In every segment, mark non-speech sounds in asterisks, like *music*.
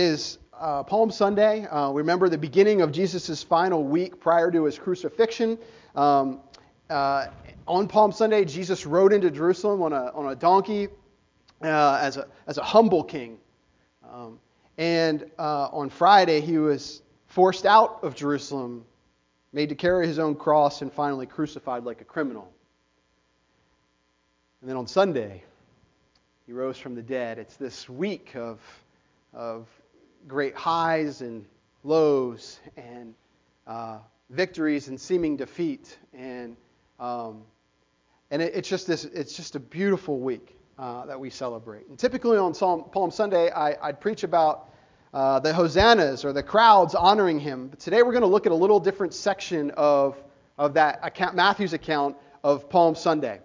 is uh, Palm Sunday. Uh, remember the beginning of Jesus' final week prior to his crucifixion. Um, uh, on Palm Sunday, Jesus rode into Jerusalem on a, on a donkey uh, as, a, as a humble king. Um, and uh, on Friday, he was forced out of Jerusalem, made to carry his own cross, and finally crucified like a criminal. And then on Sunday, he rose from the dead. It's this week of, of great highs and lows and uh, victories and seeming defeat. And, um, and it, it's, just this, it's just a beautiful week uh, that we celebrate. And typically on Psalm, Palm Sunday, I, would preach about uh, the hosannas or the crowds honoring him. But today we're going to look at a little different section of, of that account, Matthew's account of Palm Sunday.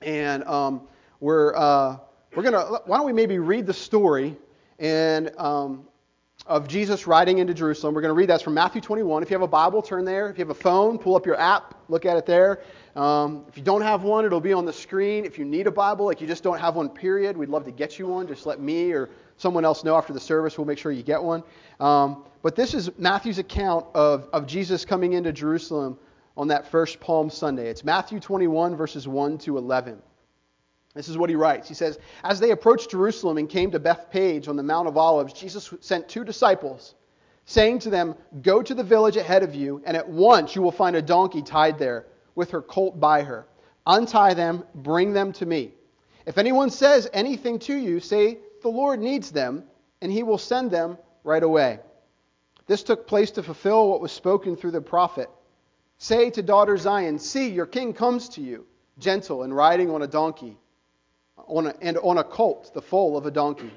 And um, we're, uh, we're to, why don't we maybe read the story and, um, of Jesus riding into Jerusalem. We're going to read that from Matthew 21. If you have a Bible, turn there. If you have a phone, pull up your app, look at it there. Um, if you don't have one, it'll be on the screen. If you need a Bible, like you just don't have one, period, we'd love to get you one. Just let me or someone else know after the service. We'll make sure you get one. Um, but this is Matthew's account of, of Jesus coming into Jerusalem on that first Palm Sunday. It's Matthew 21, verses 1 to 11. This is what he writes. He says, As they approached Jerusalem and came to Bethphage on the Mount of Olives, Jesus sent two disciples, saying to them, Go to the village ahead of you, and at once you will find a donkey tied there, with her colt by her. Untie them, bring them to me. If anyone says anything to you, say, The Lord needs them, and he will send them right away. This took place to fulfill what was spoken through the prophet. Say to daughter Zion, See, your king comes to you, gentle and riding on a donkey on a, and on a colt, the foal of a donkey.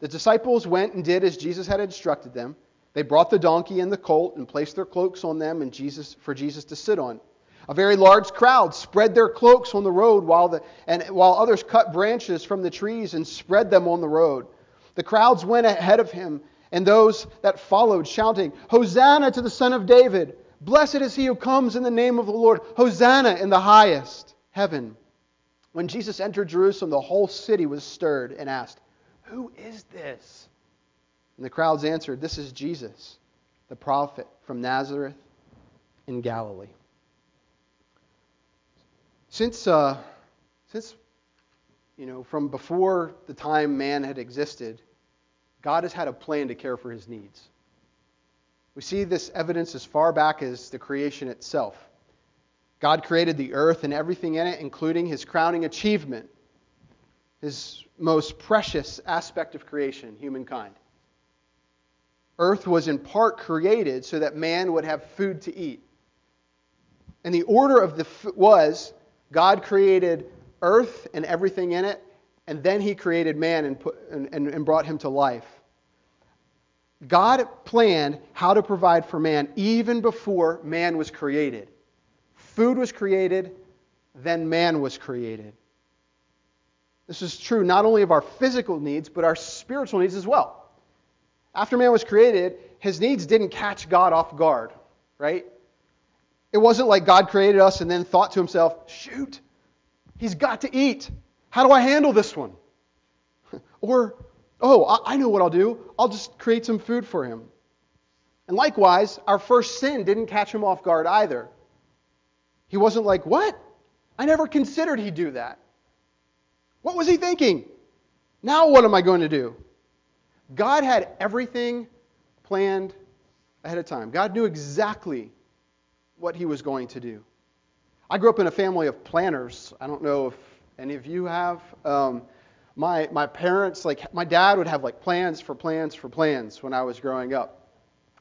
The disciples went and did as Jesus had instructed them. They brought the donkey and the colt and placed their cloaks on them and Jesus, for Jesus to sit on. A very large crowd spread their cloaks on the road while, the, and, while others cut branches from the trees and spread them on the road. The crowds went ahead of him and those that followed, shouting, Hosanna to the Son of David! Blessed is he who comes in the name of the Lord! Hosanna in the highest heaven! When Jesus entered Jerusalem, the whole city was stirred and asked, Who is this? And the crowds answered, This is Jesus, the prophet from Nazareth in Galilee. Since, uh, since you know, from before the time man had existed, God has had a plan to care for his needs. We see this evidence as far back as the creation itself. God created the earth and everything in it, including his crowning achievement, his most precious aspect of creation, humankind. Earth was in part created so that man would have food to eat. And the order of the f- was God created earth and everything in it, and then he created man and, put, and, and, and brought him to life. God planned how to provide for man even before man was created. Food was created, then man was created. This is true not only of our physical needs, but our spiritual needs as well. After man was created, his needs didn't catch God off guard, right? It wasn't like God created us and then thought to himself, shoot, he's got to eat. How do I handle this one? *laughs* or, oh, I know what I'll do. I'll just create some food for him. And likewise, our first sin didn't catch him off guard either. He wasn't like, What? I never considered he'd do that. What was he thinking? Now what am I going to do? God had everything planned ahead of time. God knew exactly what he was going to do. I grew up in a family of planners. I don't know if any of you have. Um, my, my parents, like, my dad would have like plans for plans for plans when I was growing up.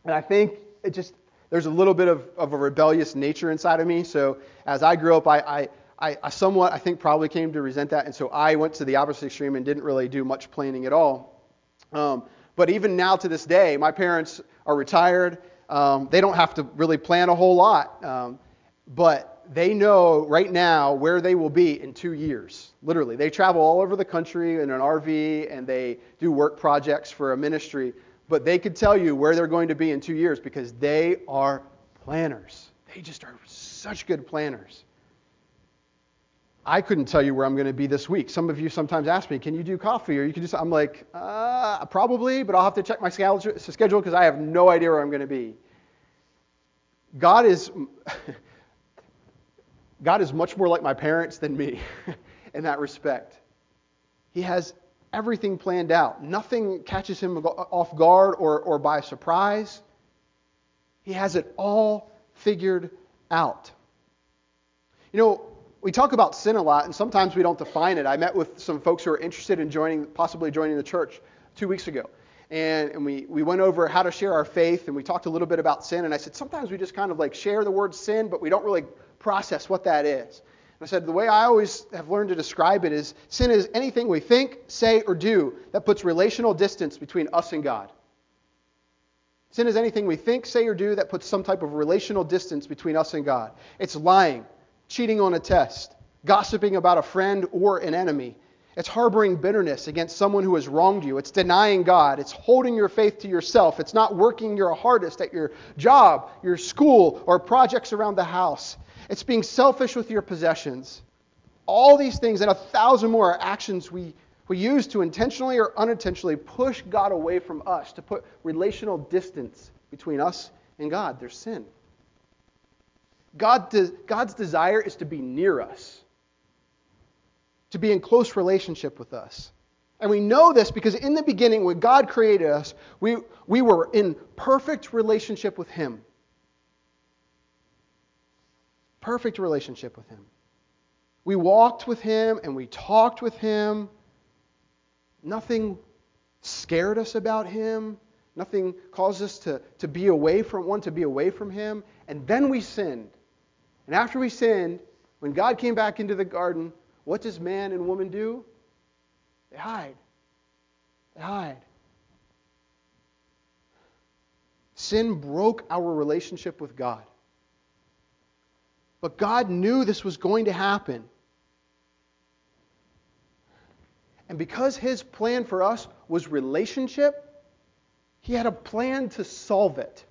And I think it just, there's a little bit of, of a rebellious nature inside of me. So as I grew up, I, I, I, somewhat, I think, probably came to resent that. And so I went to the opposite extreme and didn't really do much planning at all. Um, but even now to this day, my parents are retired. Um, they don't have to really plan a whole lot. Um, but they know right now where they will be in two years. Literally. They travel all over the country in an RV and they do work projects for a ministry but they could tell you where they're going to be in two years because they are planners. They just are such good planners. I couldn't tell you where I'm going to be this week. Some of you sometimes ask me, "Can you do coffee?" or "You can do." I'm like, uh, probably, but I'll have to check my schedule because I have no idea where I'm going to be. God is *laughs* God is much more like my parents than me *laughs* in that respect. He has everything planned out. Nothing catches him off guard or, or by surprise. He has it all figured out. You know, we talk about sin a lot, and sometimes we don't define it. I met with some folks who are interested in joining, possibly joining the church two weeks ago. And, and we, we went over how to share our faith, and we talked a little bit about sin. And I said, sometimes we just kind of like share the word sin, but we don't really process what that is. I said, the way I always have learned to describe it is sin is anything we think, say, or do that puts relational distance between us and God. Sin is anything we think, say, or do that puts some type of relational distance between us and God. It's lying, cheating on a test, gossiping about a friend or an enemy. It's harboring bitterness against someone who has wronged you. It's denying God. It's holding your faith to yourself. It's not working your hardest at your job, your school, or projects around the house. It's being selfish with your possessions. All these things and a thousand more are actions we, we use to intentionally or unintentionally push God away from us, to put relational distance between us and God. There's sin. God does, God's desire is to be near us, to be in close relationship with us. And we know this because in the beginning, when God created us, we, we were in perfect relationship with Him perfect relationship with Him. We walked with Him and we talked with Him. Nothing scared us about Him. Nothing caused us to, to be away from one, to be away from Him. And then we sinned. And after we sinned, when God came back into the garden, what does man and woman do? They hide. They hide. Sin broke our relationship with God. But God knew this was going to happen. And because his plan for us was relationship, he had a plan to solve it.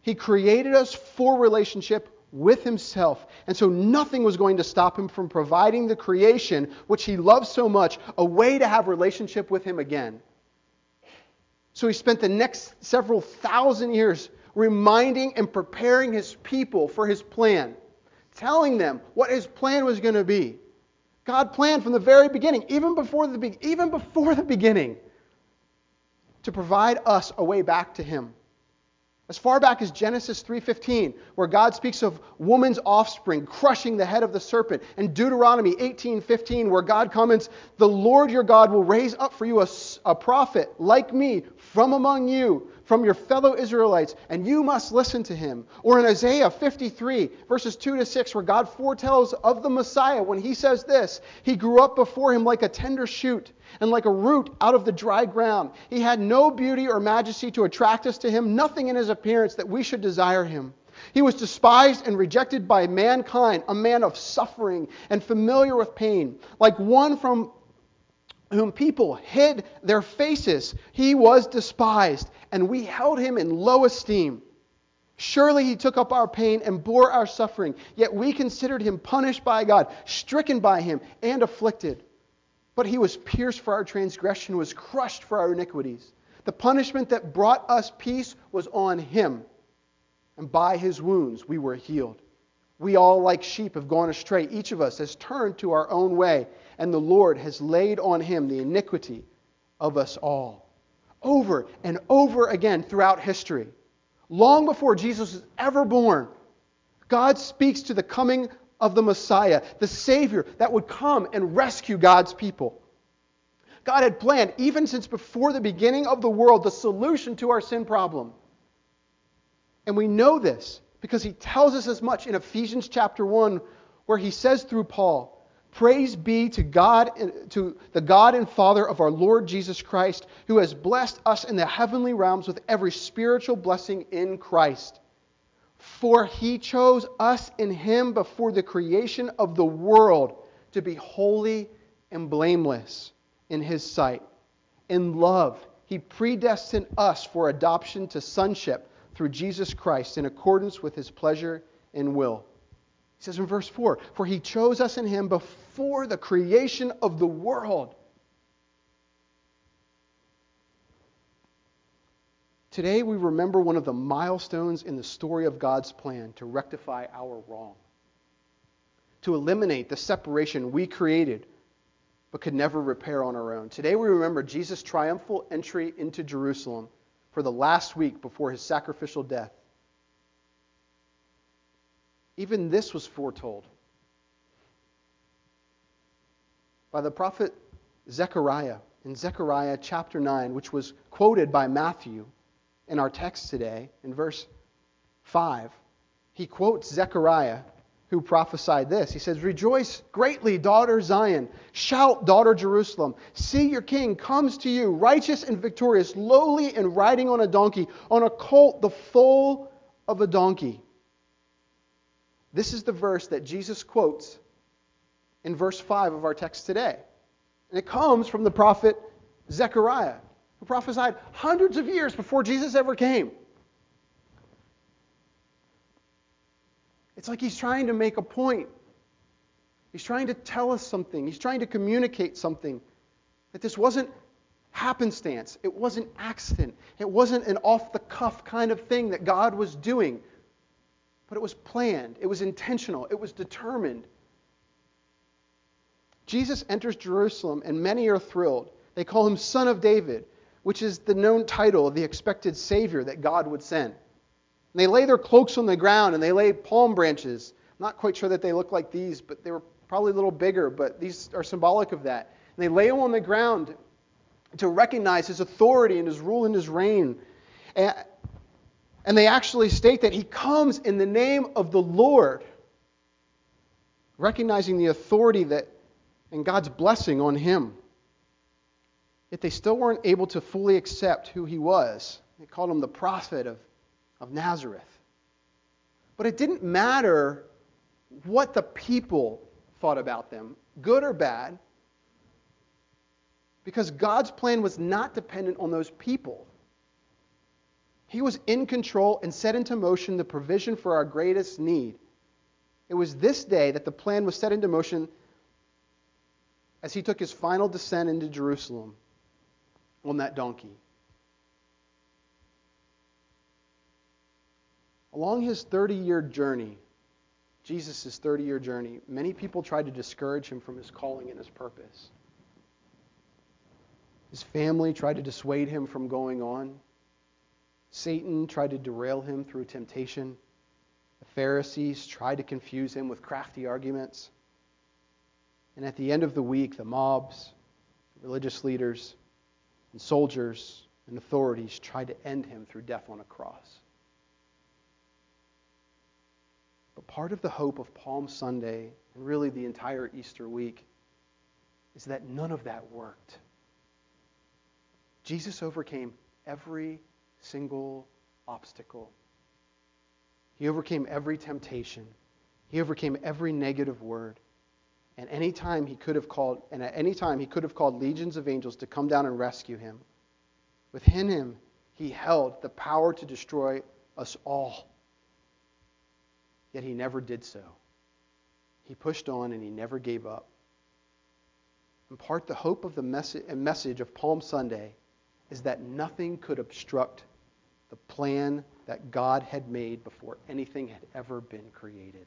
He created us for relationship with himself. And so nothing was going to stop him from providing the creation, which he loves so much, a way to have relationship with him again. So he spent the next several thousand years reminding and preparing his people for his plan, telling them what his plan was going to be. God planned from the very beginning, even before the, even before the beginning, to provide us a way back to him. As far back as Genesis 3:15, where God speaks of woman's offspring crushing the head of the serpent, and Deuteronomy 18:15, where God comments, "The Lord your God will raise up for you a, a prophet like me from among you, from your fellow Israelites, and you must listen to him." Or in Isaiah 53, verses 2 to 6, where God foretells of the Messiah when he says this, "He grew up before him like a tender shoot." and like a root out of the dry ground. He had no beauty or majesty to attract us to him, nothing in his appearance that we should desire him. He was despised and rejected by mankind, a man of suffering and familiar with pain, like one from whom people hid their faces. He was despised, and we held him in low esteem. Surely he took up our pain and bore our suffering, yet we considered him punished by God, stricken by him, and afflicted. But he was pierced for our transgression, was crushed for our iniquities. The punishment that brought us peace was on him, and by his wounds we were healed. We all, like sheep, have gone astray. Each of us has turned to our own way, and the Lord has laid on him the iniquity of us all. Over and over again throughout history, long before Jesus was ever born, God speaks to the coming of the Messiah, the Savior that would come and rescue God's people. God had planned, even since before the beginning of the world, the solution to our sin problem. And we know this because he tells us as much in Ephesians chapter 1, where he says through Paul, Praise be to God, to the God and Father of our Lord Jesus Christ, who has blessed us in the heavenly realms with every spiritual blessing in Christ. For he chose us in him before the creation of the world to be holy and blameless in his sight. In love, he predestined us for adoption to sonship through Jesus Christ in accordance with his pleasure and will. He says in verse 4 For he chose us in him before the creation of the world. Today, we remember one of the milestones in the story of God's plan to rectify our wrong, to eliminate the separation we created but could never repair on our own. Today, we remember Jesus' triumphal entry into Jerusalem for the last week before his sacrificial death. Even this was foretold by the prophet Zechariah in Zechariah chapter 9, which was quoted by Matthew in our text today in verse 5. He quotes Zechariah, who prophesied this. He says, Rejoice greatly, daughter Zion. Shout, daughter Jerusalem. See, your king comes to you, righteous and victorious, lowly and riding on a donkey, on a colt, the foal of a donkey. This is the verse that Jesus quotes in verse 5 of our text today. And it comes from the prophet Zechariah, who prophesied hundreds of years before Jesus ever came. It's like he's trying to make a point. He's trying to tell us something. He's trying to communicate something. That this wasn't happenstance. It wasn't accident. It wasn't an off the cuff kind of thing that God was doing but it was planned, it was intentional, it was determined. Jesus enters Jerusalem, and many are thrilled. They call him Son of David, which is the known title of the expected Savior that God would send. And they lay their cloaks on the ground and they lay palm branches. I'm not quite sure that they look like these, but they were probably a little bigger, but these are symbolic of that. And they lay them on the ground to recognize his authority and his rule and his reign. And and they actually state that he comes in the name of the Lord, recognizing the authority that and God's blessing on him. Yet they still weren't able to fully accept who he was. They called him the prophet of, of Nazareth. But it didn't matter what the people thought about them, good or bad, because God's plan was not dependent on those people. He was in control and set into motion the provision for our greatest need. It was this day that the plan was set into motion as he took his final descent into Jerusalem on that donkey. Along his 30 year journey, Jesus' 30 year journey, many people tried to discourage him from his calling and his purpose. His family tried to dissuade him from going on. Satan tried to derail him through temptation. The Pharisees tried to confuse him with crafty arguments. And at the end of the week, the mobs, religious leaders, and soldiers and authorities tried to end him through death on a cross. But part of the hope of Palm Sunday, and really the entire Easter week, is that none of that worked. Jesus overcame every single obstacle. He overcame every temptation. He overcame every negative word. And any time he could have called, and at any time he could have called legions of angels to come down and rescue him. Within him, he held the power to destroy us all. Yet he never did so. He pushed on and he never gave up. In part, the hope of the message of Palm Sunday is that nothing could obstruct the plan that God had made before anything had ever been created.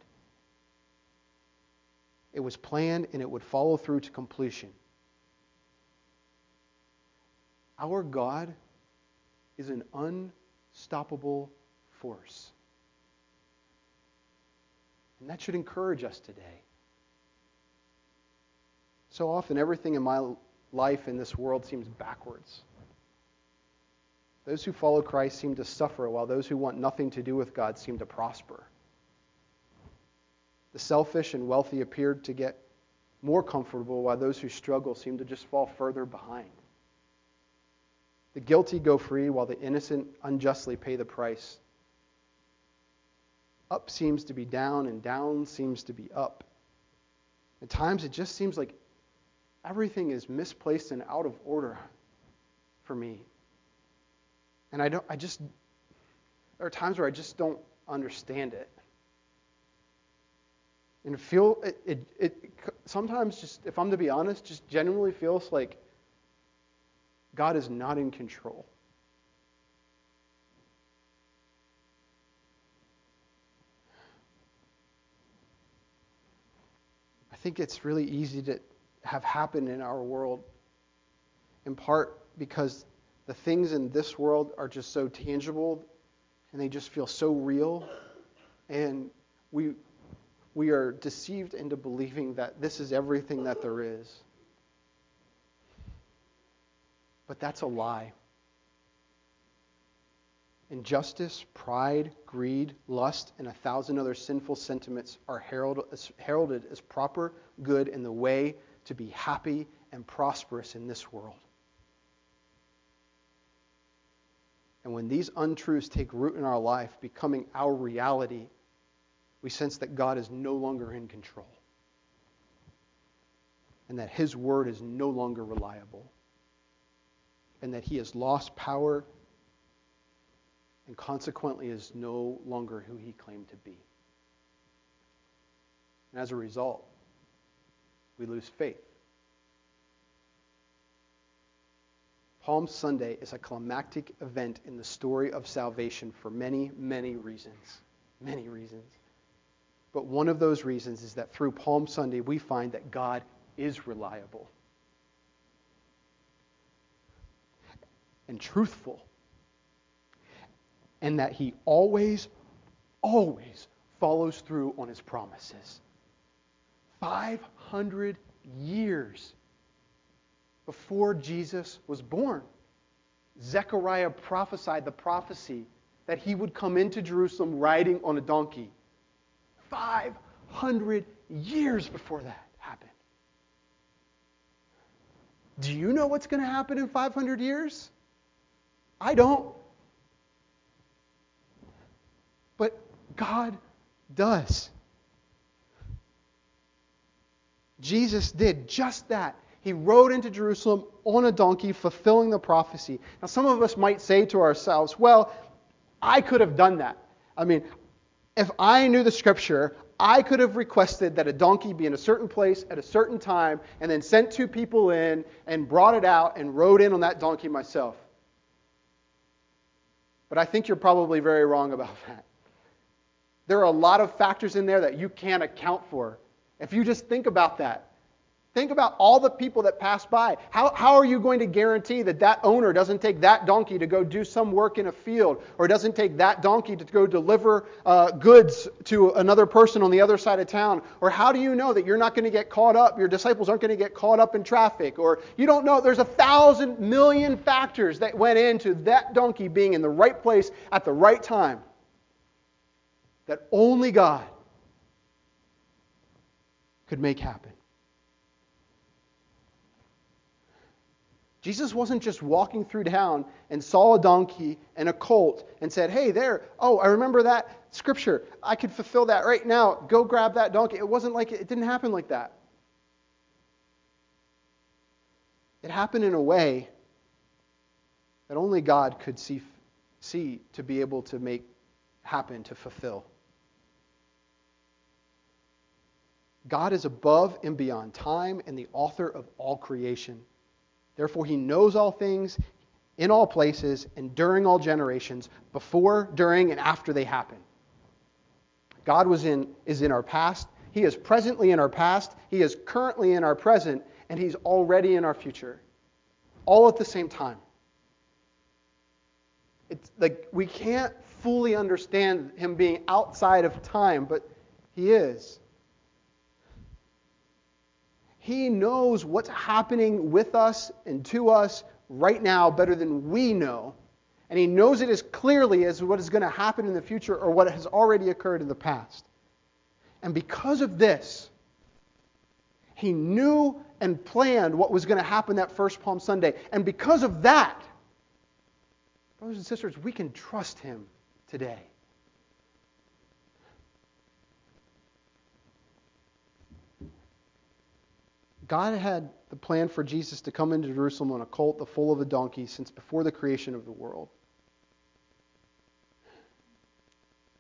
It was planned and it would follow through to completion. Our God is an unstoppable force. And that should encourage us today. So often, everything in my life in this world seems backwards. Those who follow Christ seem to suffer, while those who want nothing to do with God seem to prosper. The selfish and wealthy appear to get more comfortable, while those who struggle seem to just fall further behind. The guilty go free, while the innocent unjustly pay the price. Up seems to be down, and down seems to be up. At times, it just seems like everything is misplaced and out of order for me. And I don't I just there are times where I just don't understand it. And feel it, it, it sometimes just if I'm to be honest, just genuinely feels like God is not in control. Think it's really easy to have happen in our world, in part because the things in this world are just so tangible and they just feel so real. And we, we are deceived into believing that this is everything that there is. But that's a lie. Injustice, pride, greed, lust, and a thousand other sinful sentiments are heralded as proper good in the way to be happy and prosperous in this world. And when these untruths take root in our life, becoming our reality, we sense that God is no longer in control and that His word is no longer reliable and that He has lost power and consequently is no longer who He claimed to be. And as a result, we lose faith. Palm Sunday is a climactic event in the story of salvation for many, many reasons. Many reasons. But one of those reasons is that through Palm Sunday, we find that God is reliable and truthful, and that He always, always follows through on His promises. 500 years before Jesus was born. Zechariah prophesied the prophecy that he would come into Jerusalem riding on a donkey. 500 years before that happened. Do you know what's going to happen in 500 years? I don't. But God does. Jesus did just that. He rode into Jerusalem on a donkey, fulfilling the prophecy. Now, some of us might say to ourselves, well, I could have done that. I mean, if I knew the scripture, I could have requested that a donkey be in a certain place at a certain time and then sent two people in and brought it out and rode in on that donkey myself. But I think you're probably very wrong about *laughs* that. There are a lot of factors in there that you can't account for. If you just think about that, Think about all the people that pass by. How, how are you going to guarantee that that owner doesn't take that donkey to go do some work in a field or doesn't take that donkey to go deliver uh, goods to another person on the other side of town? Or how do you know that you're not going to get caught up, your disciples aren't going to get caught up in traffic? Or you don't know, there's a thousand million factors that went into that donkey being in the right place at the right time that only God could make happen. Jesus wasn't just walking through town and saw a donkey and a colt and said, Hey, there, oh, I remember that scripture. I could fulfill that right now. Go grab that donkey. It wasn't like it didn't happen like that. It happened in a way that only God could see, see to be able to make happen, to fulfill. God is above and beyond time and the author of all creation. Therefore, he knows all things in all places and during all generations, before, during, and after they happen. God was in, is in our past. He is presently in our past. He is currently in our present. And He's already in our future. All at the same time. It's like we can't fully understand Him being outside of time, but He is. He knows what's happening with us and to us right now better than we know. And He knows it as clearly as what is going to happen in the future or what has already occurred in the past. And because of this, He knew and planned what was going to happen that first Palm Sunday. And because of that, brothers and sisters, we can trust Him today. God had the plan for Jesus to come into Jerusalem on a colt, the foal of a donkey, since before the creation of the world.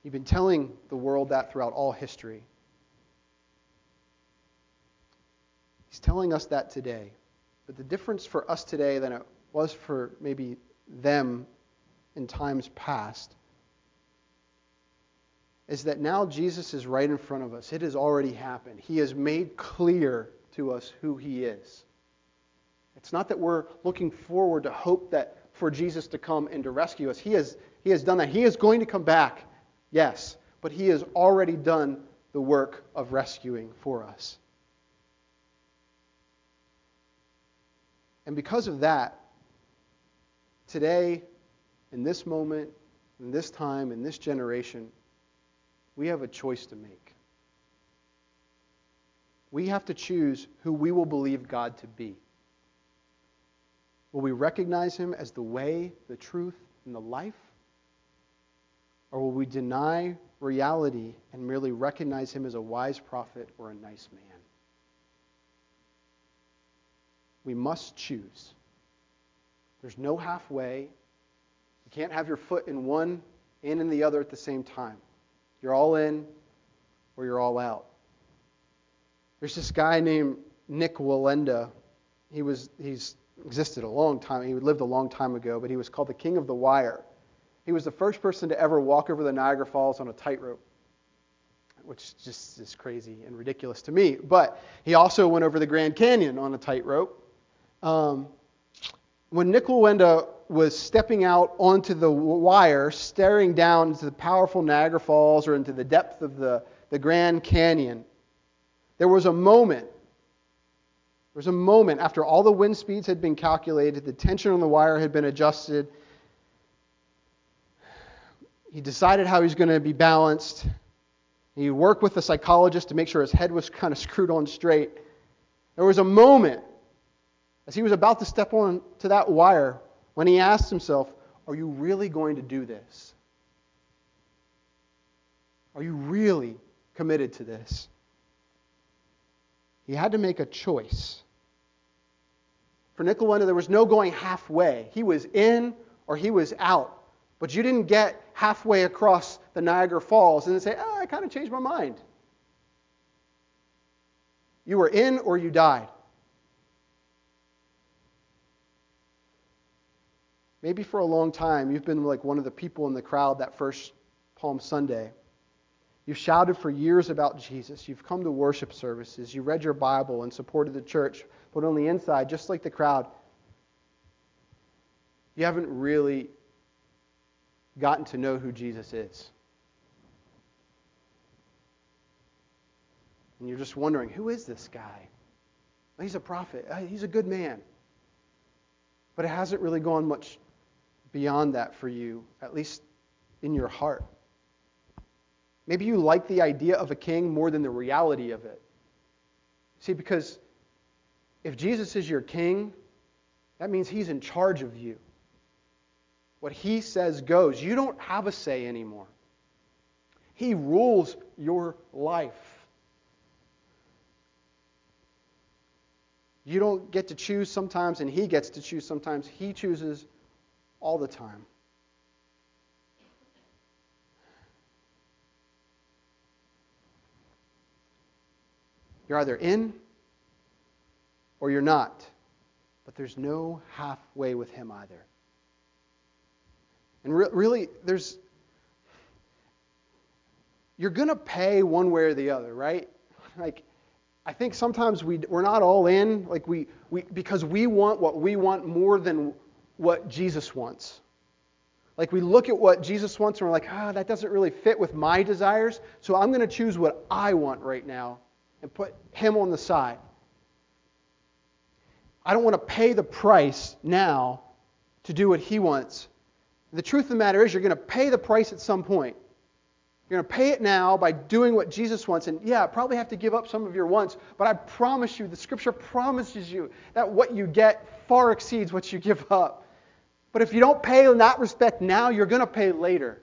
He'd been telling the world that throughout all history. He's telling us that today. But the difference for us today than it was for maybe them in times past is that now Jesus is right in front of us. It has already happened. He has made clear to us who he is. It's not that we're looking forward to hope that for Jesus to come and to rescue us. He has, he has done that. He is going to come back, yes, but he has already done the work of rescuing for us. And because of that, today, in this moment, in this time, in this generation, we have a choice to make. We have to choose who we will believe God to be. Will we recognize him as the way, the truth, and the life? Or will we deny reality and merely recognize him as a wise prophet or a nice man? We must choose. There's no halfway. You can't have your foot in one and in the other at the same time. You're all in or you're all out. There's this guy named Nik Wallenda. He was he's existed a long time. He lived a long time ago, but he was called the King of the Wire. He was the first person to ever walk over the Niagara Falls on a tightrope, which just is crazy and ridiculous to me. But he also went over the Grand Canyon on a tightrope. Um, when Nik Wallenda was stepping out onto the wire, staring down into the powerful Niagara Falls or into the depth of the, the Grand Canyon, there was a moment. There was a moment after all the wind speeds had been calculated, the tension on the wire had been adjusted. He decided how he was going to be balanced. He worked with a psychologist to make sure his head was kind of screwed on straight. There was a moment as he was about to step on to that wire when he asked himself, Are you really going to do this? Are you really committed to this? He had to make a choice. For Nik Wallenda, there was no going halfway. He was in or he was out. But you didn't get halfway across the Niagara Falls and then say, oh, I kind of changed my mind. You were in or you died. Maybe for a long time, you've been like one of the people in the crowd that first Palm Sunday. You've shouted for years about Jesus. You've come to worship services. You read your Bible and supported the church. But on the inside, just like the crowd, you haven't really gotten to know who Jesus is. And you're just wondering, who is this guy? He's a prophet. Uh, he's a good man. But it hasn't really gone much beyond that for you, at least in your heart. Maybe you like the idea of a king more than the reality of it. See, because if Jesus is your king, that means he's in charge of you. What he says goes. You don't have a say anymore. He rules your life. You don't get to choose sometimes, and he gets to choose sometimes. He chooses all the time. You're either in or you're not. But there's no halfway with him either. And re- really, there's. You're going to pay one way or the other, right? Like, I think sometimes we, we're not all in, like we, we, because we want what we want more than what Jesus wants. Like we look at what Jesus wants and we're like, ah, oh, that doesn't really fit with my desires, so I'm going to choose what I want right now and put him on the side. I don't want to pay the price now to do what he wants. The truth of the matter is, you're going to pay the price at some point. You're going to pay it now by doing what Jesus wants. And yeah, probably have to give up some of your wants, but I promise you, the scripture promises you that what you get far exceeds what you give up. But if you don't pay in that respect now, you're going to pay later.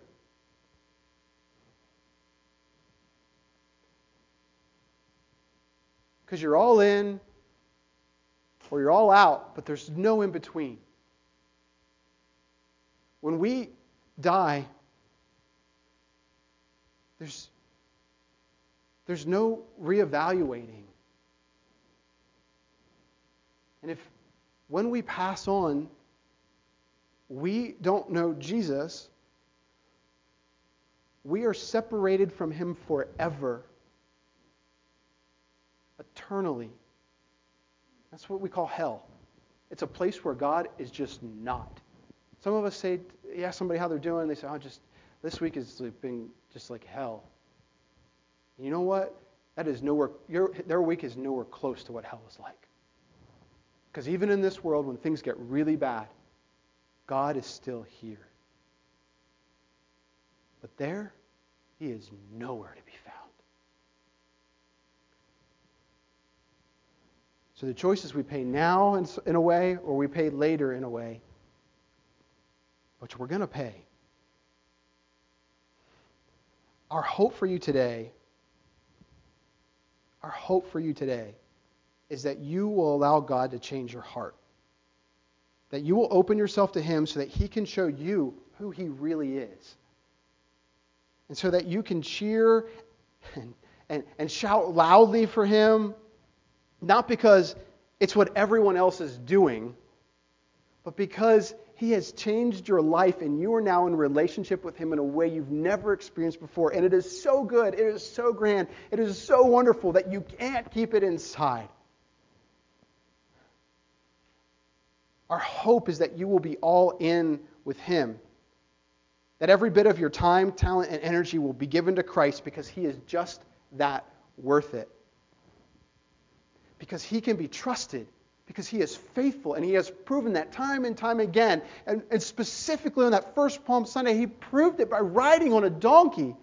Because you're all in or you're all out, but there's no in between. When we die, there's, there's no reevaluating. And if when we pass on, we don't know Jesus, we are separated from him forever, eternally. That's what we call hell. It's a place where God is just not. Some of us say, you ask somebody how they're doing, they say, oh, just this week has been just like hell. You know what? That is nowhere, your, their week is nowhere close to what hell is like. Because even in this world, when things get really bad, God is still here. But there, he is nowhere to be found. So the choice is we pay now in, a way or we pay later in a way. But we're going to pay. Our hope for you today, our hope for you today is that you will allow God to change your heart. That you will open yourself to Him so that He can show you who He really is. And so that you can cheer and, and, and shout loudly for Him, not because it's what everyone else is doing, but because He has changed your life and you are now in relationship with Him in a way you've never experienced before. And it is so good, it is so grand, it is so wonderful that you can't keep it inside. Our hope is that you will be all in with Him. That every bit of your time, talent, and energy will be given to Christ because He is just that worth it. Because He can be trusted, because He is faithful, and He has proven that time and time again. And, and specifically on that first Palm Sunday, He proved it by riding on a donkey,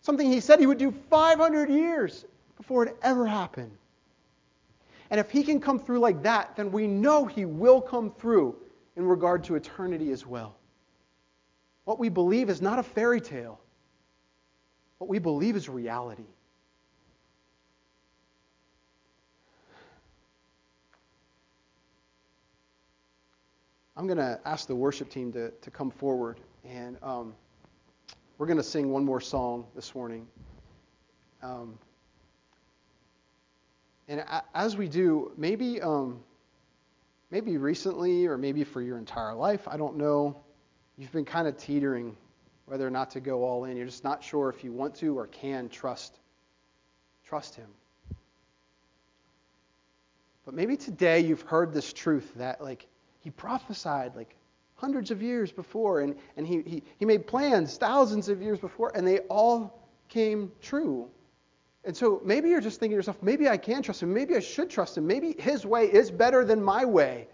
something He said He would do 500 years before it ever happened. And if he can come through like that, then we know he will come through in regard to eternity as well. What we believe is not a fairy tale. What we believe is reality. I'm going to ask the worship team to, to come forward, and um, we're going to sing one more song this morning. Um, and as we do, maybe, um, maybe recently or maybe for your entire life, I don't know, you've been kind of teetering whether or not to go all in. You're just not sure if you want to or can trust, trust Him. But maybe today you've heard this truth that, like, He prophesied, like, hundreds of years before, and, and he, he, he made plans thousands of years before, and they all came true. And so maybe you're just thinking to yourself, maybe I can trust him. Maybe I should trust him. Maybe his way is better than my way.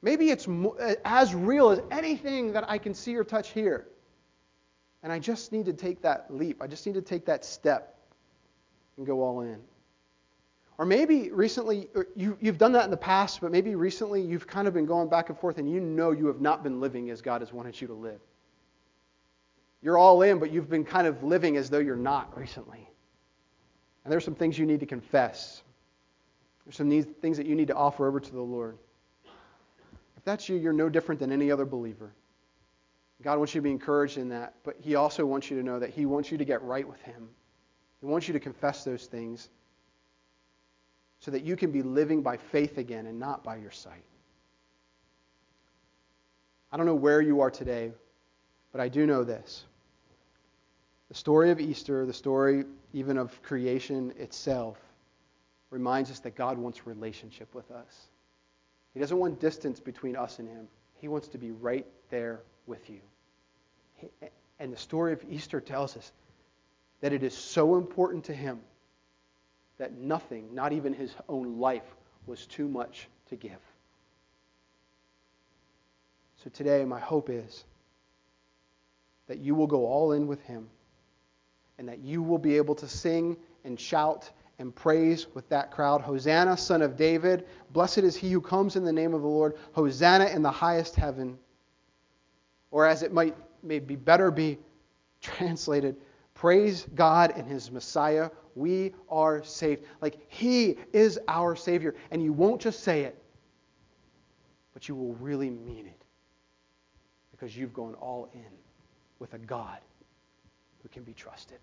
Maybe it's uh, as real as anything that I can see or touch here. And I just need to take that leap. I just need to take that step and go all in. Or maybe recently, uh, you, have done that in the past, but maybe recently you've kind of been going back and forth and you know you have not been living as God has wanted you to live. You're all in, but you've been kind of living as though you're not recently. And there's some things you need to confess. There's some things that you need to offer over to the Lord. If that's you, you're no different than any other believer. God wants you to be encouraged in that, but He also wants you to know that He wants you to get right with Him. He wants you to confess those things so that you can be living by faith again and not by your sight. I don't know where you are today, but I do know this. The story of Easter, the story even of creation itself, reminds us that God wants relationship with us. He doesn't want distance between us and Him, He wants to be right there with you. And the story of Easter tells us that it is so important to Him that nothing, not even His own life, was too much to give. So today, my hope is that you will go all in with Him and that you will be able to sing and shout and praise with that crowd. Hosanna, son of David. Blessed is he who comes in the name of the Lord. Hosanna in the highest heaven. Or as it might maybe better be *laughs* translated, praise God and his Messiah. We are saved. Like he is our Savior. And you won't just say it, but you will really mean it. Because you've gone all in with a God who can be trusted.